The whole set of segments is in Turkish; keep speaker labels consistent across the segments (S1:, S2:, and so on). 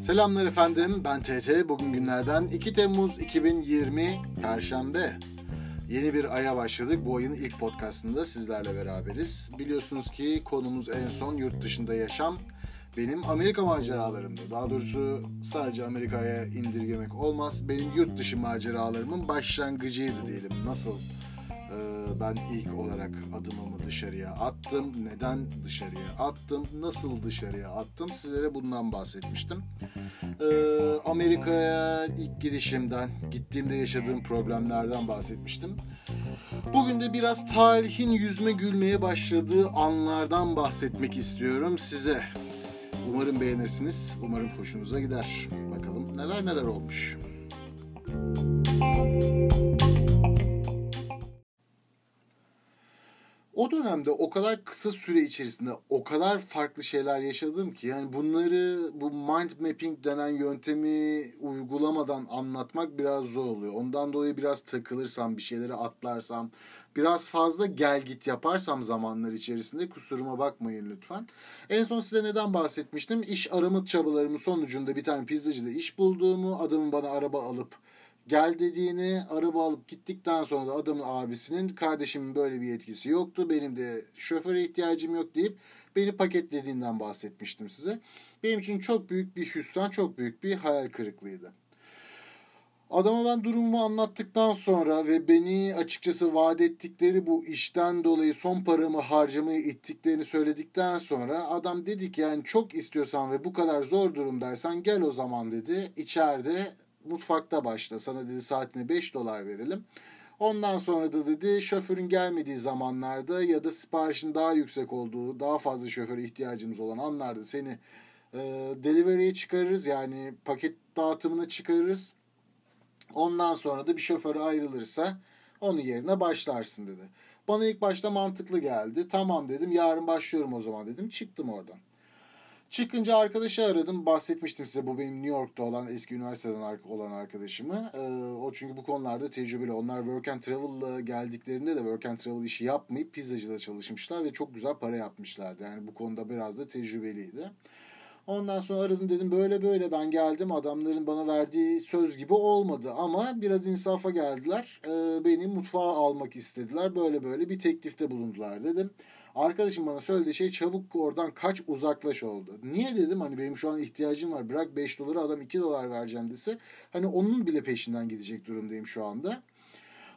S1: Selamlar efendim, ben TT. Bugün günlerden 2 Temmuz 2020 Perşembe. Yeni bir aya başladık. Bu ayın ilk podcastında sizlerle beraberiz. Biliyorsunuz ki konumuz en son yurt dışında yaşam. Benim Amerika maceralarımdı. Daha doğrusu sadece Amerika'ya indirgemek olmaz. Benim yurt dışı maceralarımın başlangıcıydı diyelim. Nasıl ee, ben ilk olarak adımımı dışarıya attım. Neden dışarıya attım? Nasıl dışarıya attım? Sizlere bundan bahsetmiştim. Ee, Amerika'ya ilk gidişimden, gittiğimde yaşadığım problemlerden bahsetmiştim. Bugün de biraz tarihin yüzme gülmeye başladığı anlardan bahsetmek istiyorum size. Umarım beğenirsiniz. Umarım hoşunuza gider. Bakalım neler neler olmuş. O dönemde o kadar kısa süre içerisinde o kadar farklı şeyler yaşadım ki yani bunları bu mind mapping denen yöntemi uygulamadan anlatmak biraz zor oluyor. Ondan dolayı biraz takılırsam, bir şeyleri atlarsam, biraz fazla gel git yaparsam zamanlar içerisinde kusuruma bakmayın lütfen. En son size neden bahsetmiştim? İş arama çabalarımın sonucunda bir tane pizzacıda iş bulduğumu, adamın bana araba alıp gel dediğini araba alıp gittikten sonra da adamın abisinin kardeşimin böyle bir yetkisi yoktu. Benim de şoföre ihtiyacım yok deyip beni paketlediğinden bahsetmiştim size. Benim için çok büyük bir hüsran, çok büyük bir hayal kırıklığıydı. Adama ben durumumu anlattıktan sonra ve beni açıkçası vaat ettikleri bu işten dolayı son paramı harcamayı ittiklerini söyledikten sonra adam dedi ki yani çok istiyorsan ve bu kadar zor durumdaysan gel o zaman dedi. İçeride mutfakta başla. Sana dedi saatine 5 dolar verelim. Ondan sonra da dedi şoförün gelmediği zamanlarda ya da siparişin daha yüksek olduğu, daha fazla şoföre ihtiyacımız olan anlarda seni e, delivery'e çıkarırız. Yani paket dağıtımına çıkarırız. Ondan sonra da bir şoföre ayrılırsa onun yerine başlarsın dedi. Bana ilk başta mantıklı geldi. Tamam dedim yarın başlıyorum o zaman dedim. Çıktım oradan. Çıkınca arkadaşı aradım. Bahsetmiştim size bu benim New York'ta olan eski üniversiteden olan arkadaşımı. Ee, o çünkü bu konularda tecrübeli. Onlar work and travel'la geldiklerinde de work and travel işi yapmayıp pizzacıda çalışmışlar ve çok güzel para yapmışlardı. Yani bu konuda biraz da tecrübeliydi. Ondan sonra aradım dedim böyle böyle ben geldim adamların bana verdiği söz gibi olmadı ama biraz insafa geldiler. Ee, beni mutfağa almak istediler böyle böyle bir teklifte bulundular dedim. Arkadaşım bana söylediği şey çabuk oradan kaç uzaklaş oldu. Niye dedim hani benim şu an ihtiyacım var bırak 5 doları adam 2 dolar vereceğim dese hani onun bile peşinden gidecek durumdayım şu anda.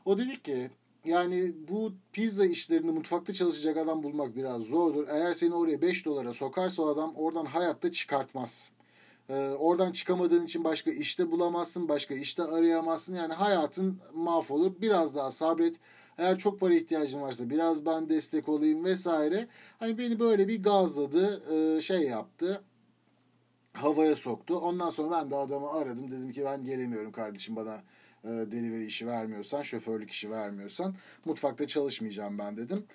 S1: O dedi ki yani bu pizza işlerinde mutfakta çalışacak adam bulmak biraz zordur. Eğer seni oraya 5 dolara sokarsa o adam oradan hayatta çıkartmaz. Ee, oradan çıkamadığın için başka işte bulamazsın, başka işte arayamazsın. Yani hayatın mahvolur. Biraz daha sabret. Eğer çok para ihtiyacın varsa biraz ben destek olayım vesaire. Hani beni böyle bir gazladı, e, şey yaptı. Havaya soktu. Ondan sonra ben de adamı aradım. Dedim ki ben gelemiyorum kardeşim bana e, delivery işi vermiyorsan, şoförlük işi vermiyorsan mutfakta çalışmayacağım ben dedim.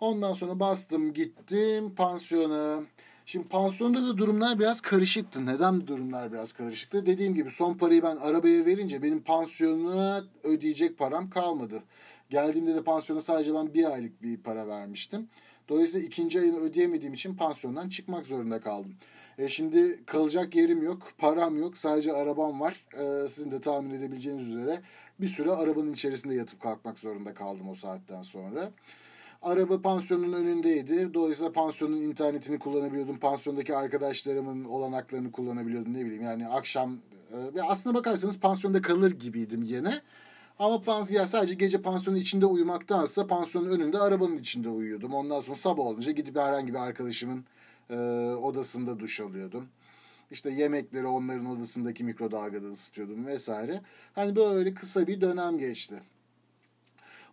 S1: Ondan sonra bastım gittim pansiyona. Şimdi pansiyonda da durumlar biraz karışıktı. Neden durumlar biraz karışıktı? Dediğim gibi son parayı ben arabaya verince benim pansiyona ödeyecek param kalmadı. Geldiğimde de pansiyona sadece ben bir aylık bir para vermiştim. Dolayısıyla ikinci ayını ödeyemediğim için pansiyondan çıkmak zorunda kaldım. E şimdi kalacak yerim yok, param yok, sadece arabam var. E, sizin de tahmin edebileceğiniz üzere bir süre arabanın içerisinde yatıp kalkmak zorunda kaldım o saatten sonra. Araba pansiyonun önündeydi. Dolayısıyla pansiyonun internetini kullanabiliyordum. Pansiyondaki arkadaşlarımın olanaklarını kullanabiliyordum. Ne bileyim yani akşam... E, aslına bakarsanız pansiyonda kalır gibiydim yine. Ama pansiyon sadece gece pansiyonun içinde uyumaktansa pansiyonun önünde arabanın içinde uyuyordum. Ondan sonra sabah olunca gidip herhangi bir arkadaşımın e, odasında duş alıyordum. İşte yemekleri onların odasındaki mikrodalgada ısıtıyordum vesaire. Hani böyle kısa bir dönem geçti.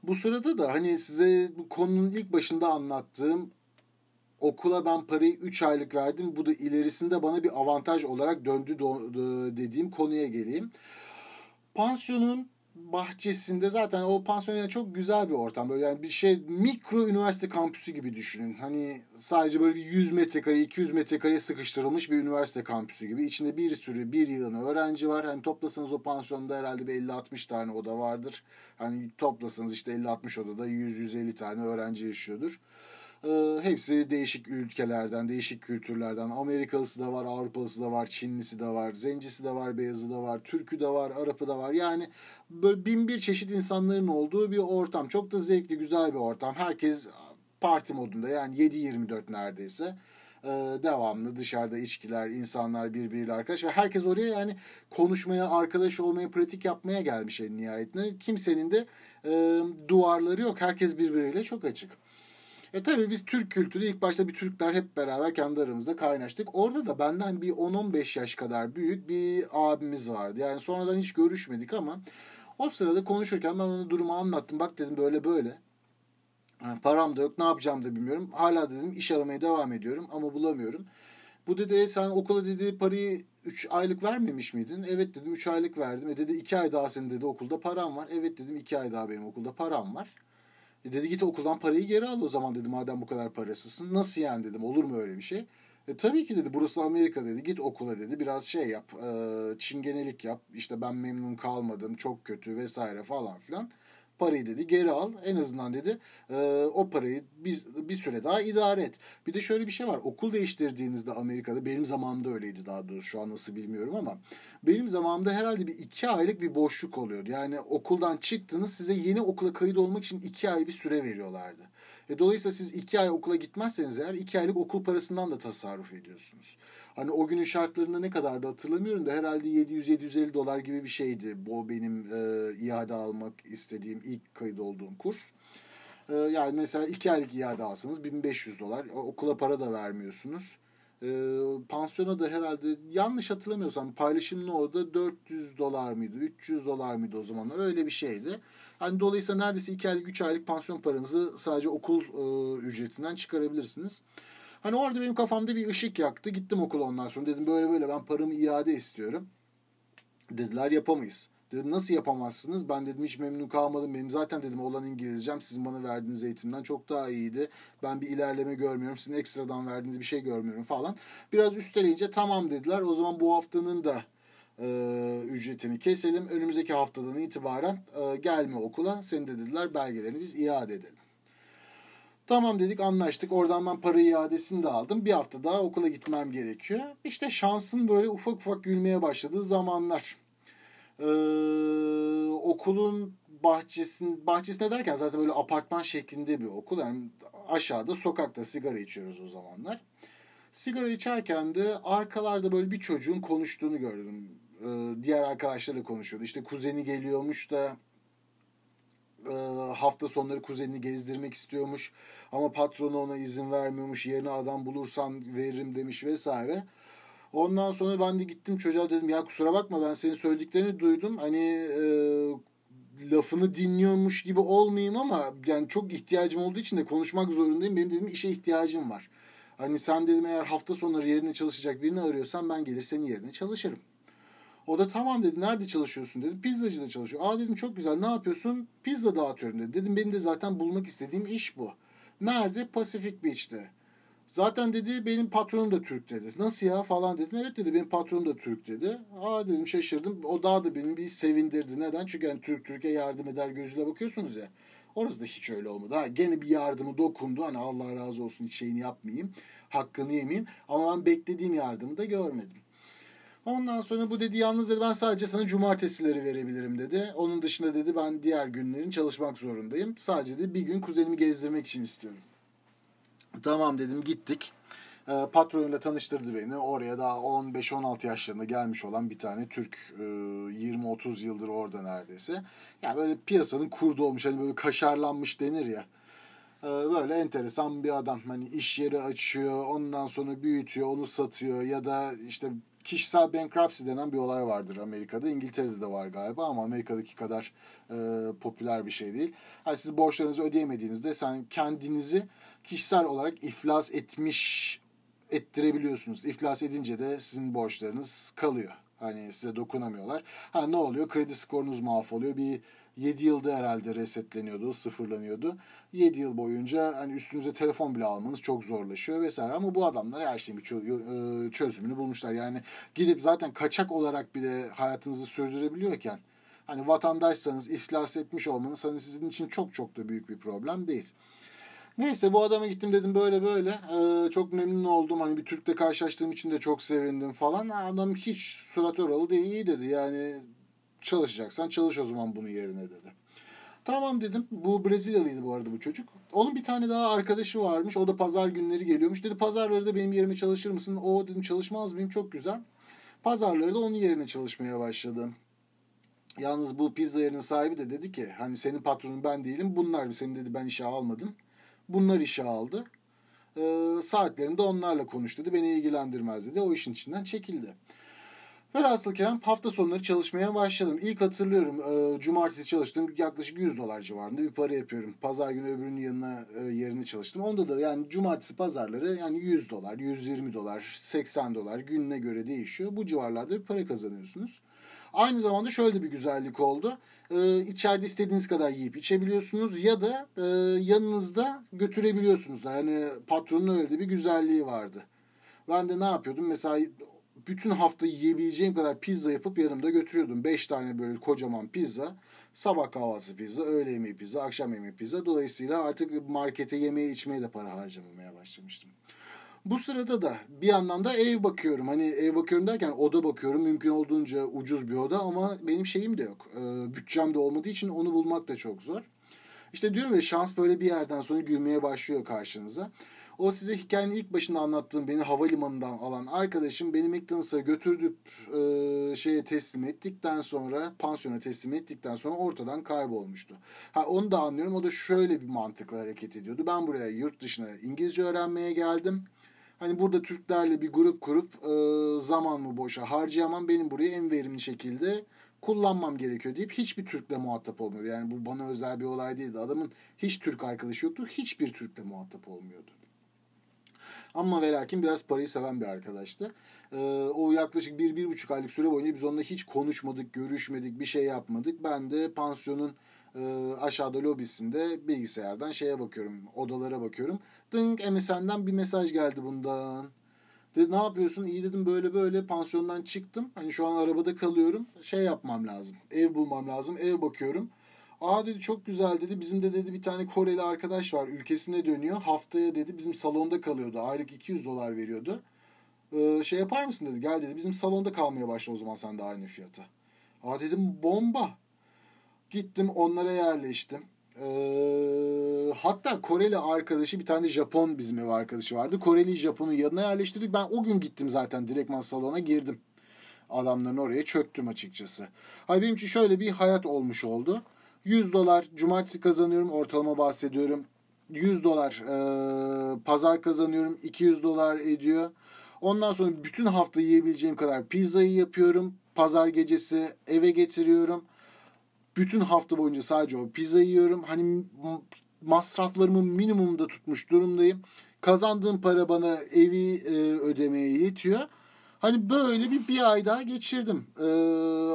S1: Bu sırada da hani size bu konunun ilk başında anlattığım okula ben parayı 3 aylık verdim. Bu da ilerisinde bana bir avantaj olarak döndü dediğim konuya geleyim. Pansiyonun bahçesinde zaten o pansiyon yani çok güzel bir ortam. Böyle yani bir şey mikro üniversite kampüsü gibi düşünün. Hani sadece böyle bir 100 metrekare 200 metrekareye sıkıştırılmış bir üniversite kampüsü gibi. İçinde bir sürü bir yılın öğrenci var. Hani toplasanız o pansiyonda herhalde bir 50-60 tane oda vardır. Hani toplasanız işte 50-60 odada 100-150 tane öğrenci yaşıyordur. Ee, hepsi değişik ülkelerden, değişik kültürlerden. Amerikalısı da var, Avrupalısı da var, Çinlisi de var, Zencisi de var, Beyazı da var, Türkü de var, Arapı da var. Yani böyle bin bir çeşit insanların olduğu bir ortam. Çok da zevkli, güzel bir ortam. Herkes parti modunda yani 7-24 neredeyse. Ee, devamlı dışarıda içkiler, insanlar birbiriyle arkadaş ve herkes oraya yani konuşmaya, arkadaş olmaya, pratik yapmaya gelmiş en nihayetinde. Kimsenin de e, duvarları yok. Herkes birbiriyle çok açık. E tabii biz Türk kültürü ilk başta bir Türkler hep beraber kendi aramızda kaynaştık. Orada da benden bir 10-15 yaş kadar büyük bir abimiz vardı. Yani sonradan hiç görüşmedik ama o sırada konuşurken ben ona durumu anlattım. Bak dedim böyle böyle. Yani param da yok ne yapacağım da bilmiyorum. Hala dedim iş aramaya devam ediyorum ama bulamıyorum. Bu dedi sen okula dedi parayı 3 aylık vermemiş miydin? Evet dedim 3 aylık verdim. E dedi 2 ay daha senin dedi okulda param var. Evet dedim 2 ay daha benim okulda param var. E dedi git okuldan parayı geri al o zaman dedi madem bu kadar parasızsın. Nasıl yani dedim olur mu öyle bir şey? E, tabii ki dedi burası Amerika dedi git okula dedi biraz şey yap e, çingenelik yap işte ben memnun kalmadım çok kötü vesaire falan filan parayı dedi geri al. En azından dedi e, o parayı bir, bir süre daha idare et. Bir de şöyle bir şey var. Okul değiştirdiğinizde Amerika'da benim zamanımda öyleydi daha doğrusu şu an nasıl bilmiyorum ama benim zamanımda herhalde bir iki aylık bir boşluk oluyordu. Yani okuldan çıktınız size yeni okula kayıt olmak için iki ay bir süre veriyorlardı. E, dolayısıyla siz iki ay okula gitmezseniz eğer iki aylık okul parasından da tasarruf ediyorsunuz. Hani o günün şartlarında ne kadar da hatırlamıyorum da herhalde 700-750 dolar gibi bir şeydi. Bu benim e, iade almak istediğim ilk kayıt olduğum kurs. E, yani mesela iki aylık iade alsanız 1500 dolar. Okula para da vermiyorsunuz. E, pansiyona da herhalde yanlış hatırlamıyorsam paylaşımlı orada 400 dolar mıydı 300 dolar mıydı o zamanlar öyle bir şeydi. Hani dolayısıyla neredeyse 2 aylık 3 aylık pansiyon paranızı sadece okul e, ücretinden çıkarabilirsiniz. Hani orada benim kafamda bir ışık yaktı. Gittim okula ondan sonra. Dedim böyle böyle ben paramı iade istiyorum. Dediler yapamayız. Dedim nasıl yapamazsınız? Ben dedim hiç memnun kalmadım. Benim zaten dedim olan İngilizcem sizin bana verdiğiniz eğitimden çok daha iyiydi. Ben bir ilerleme görmüyorum. Sizin ekstradan verdiğiniz bir şey görmüyorum falan. Biraz üsteleyince tamam dediler. O zaman bu haftanın da e, ücretini keselim. Önümüzdeki haftadan itibaren e, gelme okula. Senin de dediler belgelerini biz iade edelim. Tamam dedik anlaştık. Oradan ben para iadesini de aldım. Bir hafta daha okula gitmem gerekiyor. İşte şansın böyle ufak ufak gülmeye başladığı zamanlar. Ee, okulun bahçesin bahçesine derken zaten böyle apartman şeklinde bir okul. Yani aşağıda sokakta sigara içiyoruz o zamanlar. Sigara içerken de arkalarda böyle bir çocuğun konuştuğunu gördüm. Ee, diğer arkadaşlarla konuşuyordu. İşte kuzeni geliyormuş da e, hafta sonları kuzenini gezdirmek istiyormuş. Ama patronu ona izin vermiyormuş. Yerine adam bulursan veririm demiş vesaire. Ondan sonra ben de gittim çocuğa dedim ya kusura bakma ben senin söylediklerini duydum. Hani e, lafını dinliyormuş gibi olmayayım ama yani çok ihtiyacım olduğu için de konuşmak zorundayım. Benim dedim işe ihtiyacım var. Hani sen dedim eğer hafta sonları yerine çalışacak birini arıyorsan ben gelir senin yerine çalışırım. O da tamam dedi. Nerede çalışıyorsun dedim. Pizzacıda çalışıyor. Aa dedim çok güzel. Ne yapıyorsun? Pizza dağıtıyorum dedi. Dedim benim de zaten bulmak istediğim iş bu. Nerede? Pacific Beach'te. Zaten dedi benim patronum da Türk dedi. Nasıl ya falan dedim. Evet dedi benim patronum da Türk dedi. Aa dedim şaşırdım. O daha da beni bir sevindirdi. Neden? Çünkü yani Türk Türkiye yardım eder gözüyle bakıyorsunuz ya. Orası da hiç öyle olmadı. Ha, gene bir yardımı dokundu. Hani Allah razı olsun hiç şeyini yapmayayım. Hakkını yemeyeyim. Ama ben beklediğim yardımı da görmedim. Ondan sonra bu dedi yalnız dedi ben sadece sana cumartesileri verebilirim dedi. Onun dışında dedi ben diğer günlerin çalışmak zorundayım. Sadece dedi bir gün kuzenimi gezdirmek için istiyorum. Tamam dedim gittik. E, patronuyla tanıştırdı beni. Oraya daha 15-16 yaşlarında gelmiş olan bir tane Türk. E, 20-30 yıldır orada neredeyse. Yani böyle piyasanın kurdu olmuş. Hani böyle kaşarlanmış denir ya. E, böyle enteresan bir adam. Hani iş yeri açıyor. Ondan sonra büyütüyor. Onu satıyor. Ya da işte kişisel bankruptcy denen bir olay vardır Amerika'da. İngiltere'de de var galiba ama Amerika'daki kadar e, popüler bir şey değil. Yani siz borçlarınızı ödeyemediğinizde sen kendinizi kişisel olarak iflas etmiş ettirebiliyorsunuz. İflas edince de sizin borçlarınız kalıyor. Hani size dokunamıyorlar. Ha ne oluyor? Kredi skorunuz mahvoluyor. Bir 7 yılda herhalde resetleniyordu, sıfırlanıyordu. 7 yıl boyunca hani üstünüze telefon bile almanız çok zorlaşıyor vesaire. Ama bu adamlar her şeyin bir e, çözümünü bulmuşlar. Yani gidip zaten kaçak olarak bile hayatınızı sürdürebiliyorken hani vatandaşsanız iflas etmiş olmanız hani sizin için çok çok da büyük bir problem değil. Neyse bu adama gittim dedim böyle böyle. Ee, çok memnun oldum. Hani bir Türk'le karşılaştığım için de çok sevindim falan. Adam hiç surat oralı değil iyi dedi. Yani çalışacaksan çalış o zaman bunun yerine dedi. Tamam dedim. Bu Brezilyalıydı bu arada bu çocuk. Onun bir tane daha arkadaşı varmış. O da pazar günleri geliyormuş. Dedi pazarları da benim yerime çalışır mısın? O dedim çalışmaz mıyım? Çok güzel. Pazarları da onun yerine çalışmaya başladım. Yalnız bu pizza yerinin sahibi de dedi ki hani senin patronun ben değilim. Bunlar seni dedi ben işe almadım. Bunlar işe aldı. Ee, saatlerinde onlarla konuş dedi. Beni ilgilendirmez dedi. O işin içinden çekildi. Velhasıl Kerem hafta sonları çalışmaya başladım. İlk hatırlıyorum e, cumartesi çalıştım yaklaşık 100 dolar civarında bir para yapıyorum. Pazar günü öbürünün yanına e, yerini çalıştım. Onda da yani cumartesi pazarları yani 100 dolar, 120 dolar, 80 dolar gününe göre değişiyor. Bu civarlarda bir para kazanıyorsunuz. Aynı zamanda şöyle bir güzellik oldu. Ee, içeride istediğiniz kadar yiyip içebiliyorsunuz ya da e, yanınızda götürebiliyorsunuz. Yani patronun öyle bir güzelliği vardı. Ben de ne yapıyordum? Mesela bütün hafta yiyebileceğim kadar pizza yapıp yanımda götürüyordum. Beş tane böyle kocaman pizza. Sabah kahvaltısı pizza, öğle yemeği pizza, akşam yemeği pizza. Dolayısıyla artık markete yemeye içmeye de para harcamamaya başlamıştım. Bu sırada da bir yandan da ev bakıyorum. Hani ev bakıyorum derken oda bakıyorum. Mümkün olduğunca ucuz bir oda ama benim şeyim de yok. Ee, bütçem de olmadığı için onu bulmak da çok zor. İşte diyorum ya şans böyle bir yerden sonra gülmeye başlıyor karşınıza. O size hikayenin ilk başında anlattığım beni havalimanından alan arkadaşım beni McDonald's'a götürdüp e, şeye teslim ettikten sonra pansiyona teslim ettikten sonra ortadan kaybolmuştu. Ha onu da anlıyorum. O da şöyle bir mantıkla hareket ediyordu. Ben buraya yurt dışına İngilizce öğrenmeye geldim. Hani burada Türklerle bir grup kurup e, zamanımı boşa harcayamam. Benim burayı en verimli şekilde kullanmam gerekiyor deyip hiçbir Türk'le muhatap olmuyor. Yani bu bana özel bir olay değildi. Adamın hiç Türk arkadaşı yoktu. Hiçbir Türk'le muhatap olmuyordu. Ama ve lakin biraz parayı seven bir arkadaştı. Ee, o yaklaşık bir, bir buçuk aylık süre boyunca biz onunla hiç konuşmadık, görüşmedik, bir şey yapmadık. Ben de pansiyonun e, aşağıda lobisinde bilgisayardan şeye bakıyorum, odalara bakıyorum. Dınk MSN'den bir mesaj geldi bundan. Dedi ne yapıyorsun? İyi dedim böyle böyle pansiyondan çıktım. Hani şu an arabada kalıyorum. Şey yapmam lazım. Ev bulmam lazım. Ev bakıyorum. Aa dedi çok güzel dedi. Bizim de dedi bir tane Koreli arkadaş var. Ülkesine dönüyor. Haftaya dedi bizim salonda kalıyordu. Aylık 200 dolar veriyordu. Ee, şey yapar mısın dedi. Gel dedi bizim salonda kalmaya başla o zaman sen de aynı fiyata. Aa dedim bomba. Gittim onlara yerleştim. Ee, hatta Koreli arkadaşı bir tane Japon bizim ev arkadaşı vardı. Koreli Japon'un yanına yerleştirdik. Ben o gün gittim zaten direktman salona girdim. Adamların oraya çöktüm açıkçası. Hayır benim için şöyle bir hayat olmuş oldu. 100 dolar cumartesi kazanıyorum ortalama bahsediyorum. 100 dolar e, pazar kazanıyorum 200 dolar ediyor. Ondan sonra bütün hafta yiyebileceğim kadar pizzayı yapıyorum. Pazar gecesi eve getiriyorum. Bütün hafta boyunca sadece o pizza yiyorum. Hani masraflarımı minimumda tutmuş durumdayım. Kazandığım para bana evi e, ödemeye yetiyor. Hani böyle bir bir ay daha geçirdim. Ee,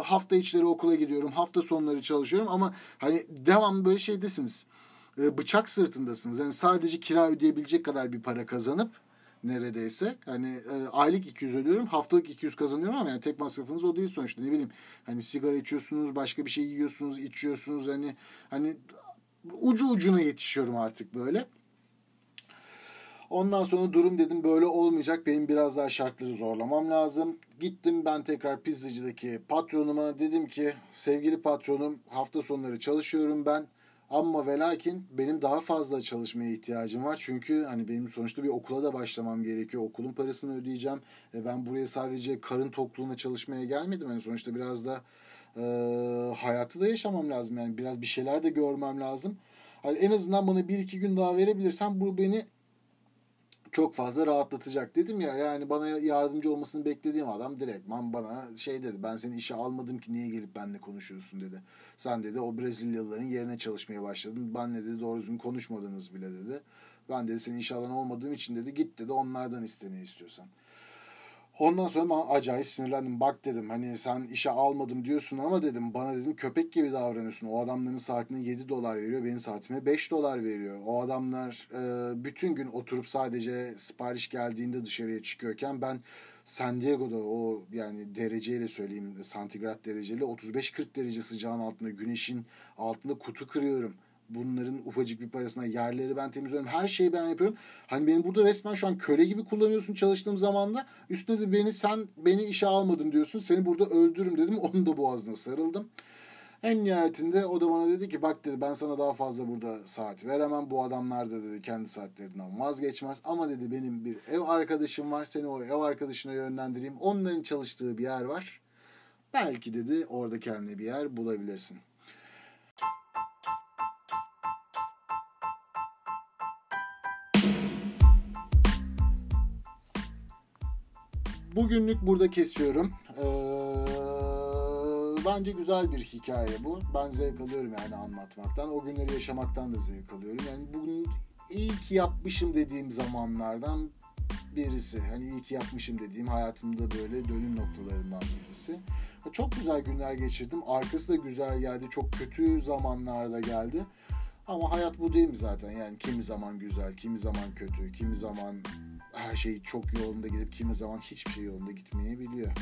S1: hafta içleri okula gidiyorum. Hafta sonları çalışıyorum ama hani devam böyle şeydesiniz. Ee, bıçak sırtındasınız. Yani sadece kira ödeyebilecek kadar bir para kazanıp neredeyse. Hani e, aylık 200 ödüyorum, haftalık 200 kazanıyorum ama yani tek masrafınız o değil sonuçta. Ne bileyim hani sigara içiyorsunuz, başka bir şey yiyorsunuz, içiyorsunuz hani hani ucu ucuna yetişiyorum artık böyle. Ondan sonra durum dedim böyle olmayacak. Benim biraz daha şartları zorlamam lazım. Gittim ben tekrar pizzacıdaki patronuma dedim ki sevgili patronum hafta sonları çalışıyorum ben. Ama ve lakin benim daha fazla çalışmaya ihtiyacım var. Çünkü hani benim sonuçta bir okula da başlamam gerekiyor. Okulun parasını ödeyeceğim. E ben buraya sadece karın tokluğuna çalışmaya gelmedim. Yani sonuçta biraz da e, hayatı da yaşamam lazım. Yani biraz bir şeyler de görmem lazım. Hani en azından bana bir iki gün daha verebilirsem bu beni çok fazla rahatlatacak dedim ya yani bana yardımcı olmasını beklediğim adam direktman bana şey dedi ben seni işe almadım ki niye gelip benimle konuşuyorsun dedi. Sen dedi o Brezilyalıların yerine çalışmaya başladın. Ben ne dedi doğru düzgün konuşmadınız bile dedi. Ben dedi senin iş alanı olmadığım için dedi git dedi onlardan iste ne istiyorsan. Ondan sonra ben acayip sinirlendim. Bak dedim hani sen işe almadım diyorsun ama dedim bana dedim köpek gibi davranıyorsun. O adamların saatine 7 dolar veriyor. Benim saatime 5 dolar veriyor. O adamlar e, bütün gün oturup sadece sipariş geldiğinde dışarıya çıkıyorken ben San Diego'da o yani dereceyle söyleyeyim santigrat dereceyle 35-40 derece sıcağın altında güneşin altında kutu kırıyorum. Bunların ufacık bir parasına yerleri ben temizliyorum. Her şeyi ben yapıyorum. Hani beni burada resmen şu an köle gibi kullanıyorsun çalıştığım zaman da. Üstüne de beni sen beni işe almadın diyorsun. Seni burada öldürürüm dedim. Onun da boğazına sarıldım. En nihayetinde o da bana dedi ki bak dedi ben sana daha fazla burada saat veremem. Bu adamlar da dedi kendi saatlerinden vazgeçmez. Ama dedi benim bir ev arkadaşım var. Seni o ev arkadaşına yönlendireyim. Onların çalıştığı bir yer var. Belki dedi orada kendine bir yer bulabilirsin. Bugünlük burada kesiyorum. Ee, bence güzel bir hikaye bu. Ben zevk alıyorum yani anlatmaktan. O günleri yaşamaktan da zevk alıyorum. Yani bugün iyi ki yapmışım dediğim zamanlardan birisi. Hani iyi ki yapmışım dediğim hayatımda böyle dönüm noktalarından birisi. Çok güzel günler geçirdim. Arkası da güzel geldi. Çok kötü zamanlarda geldi. Ama hayat bu değil mi zaten? Yani kimi zaman güzel, kimi zaman kötü, kimi zaman her şey çok yolunda gidip kimi zaman hiçbir şey yolunda gitmeyebiliyor.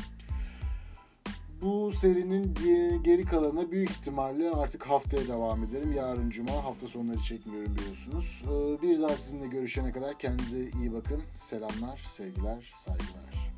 S1: Bu serinin geri kalanına büyük ihtimalle artık haftaya devam ederim. Yarın cuma hafta sonları çekmiyorum biliyorsunuz. Bir daha sizinle görüşene kadar kendinize iyi bakın. Selamlar, sevgiler, saygılar.